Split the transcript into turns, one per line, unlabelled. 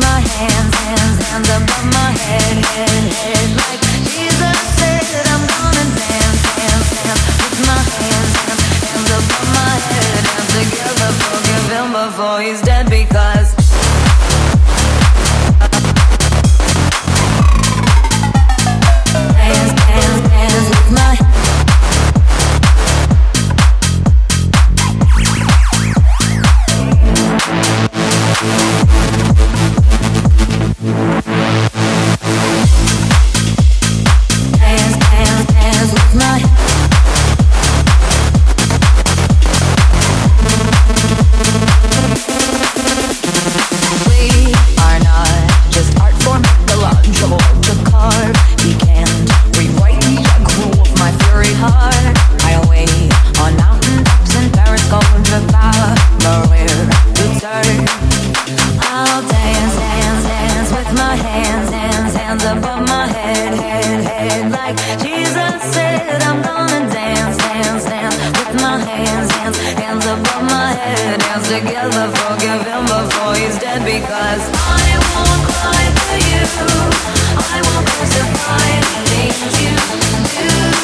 my hands, hands, hands above my head, head, head like together Forgive him before he's dead because I won't cry for you. I won't crucify the things you do.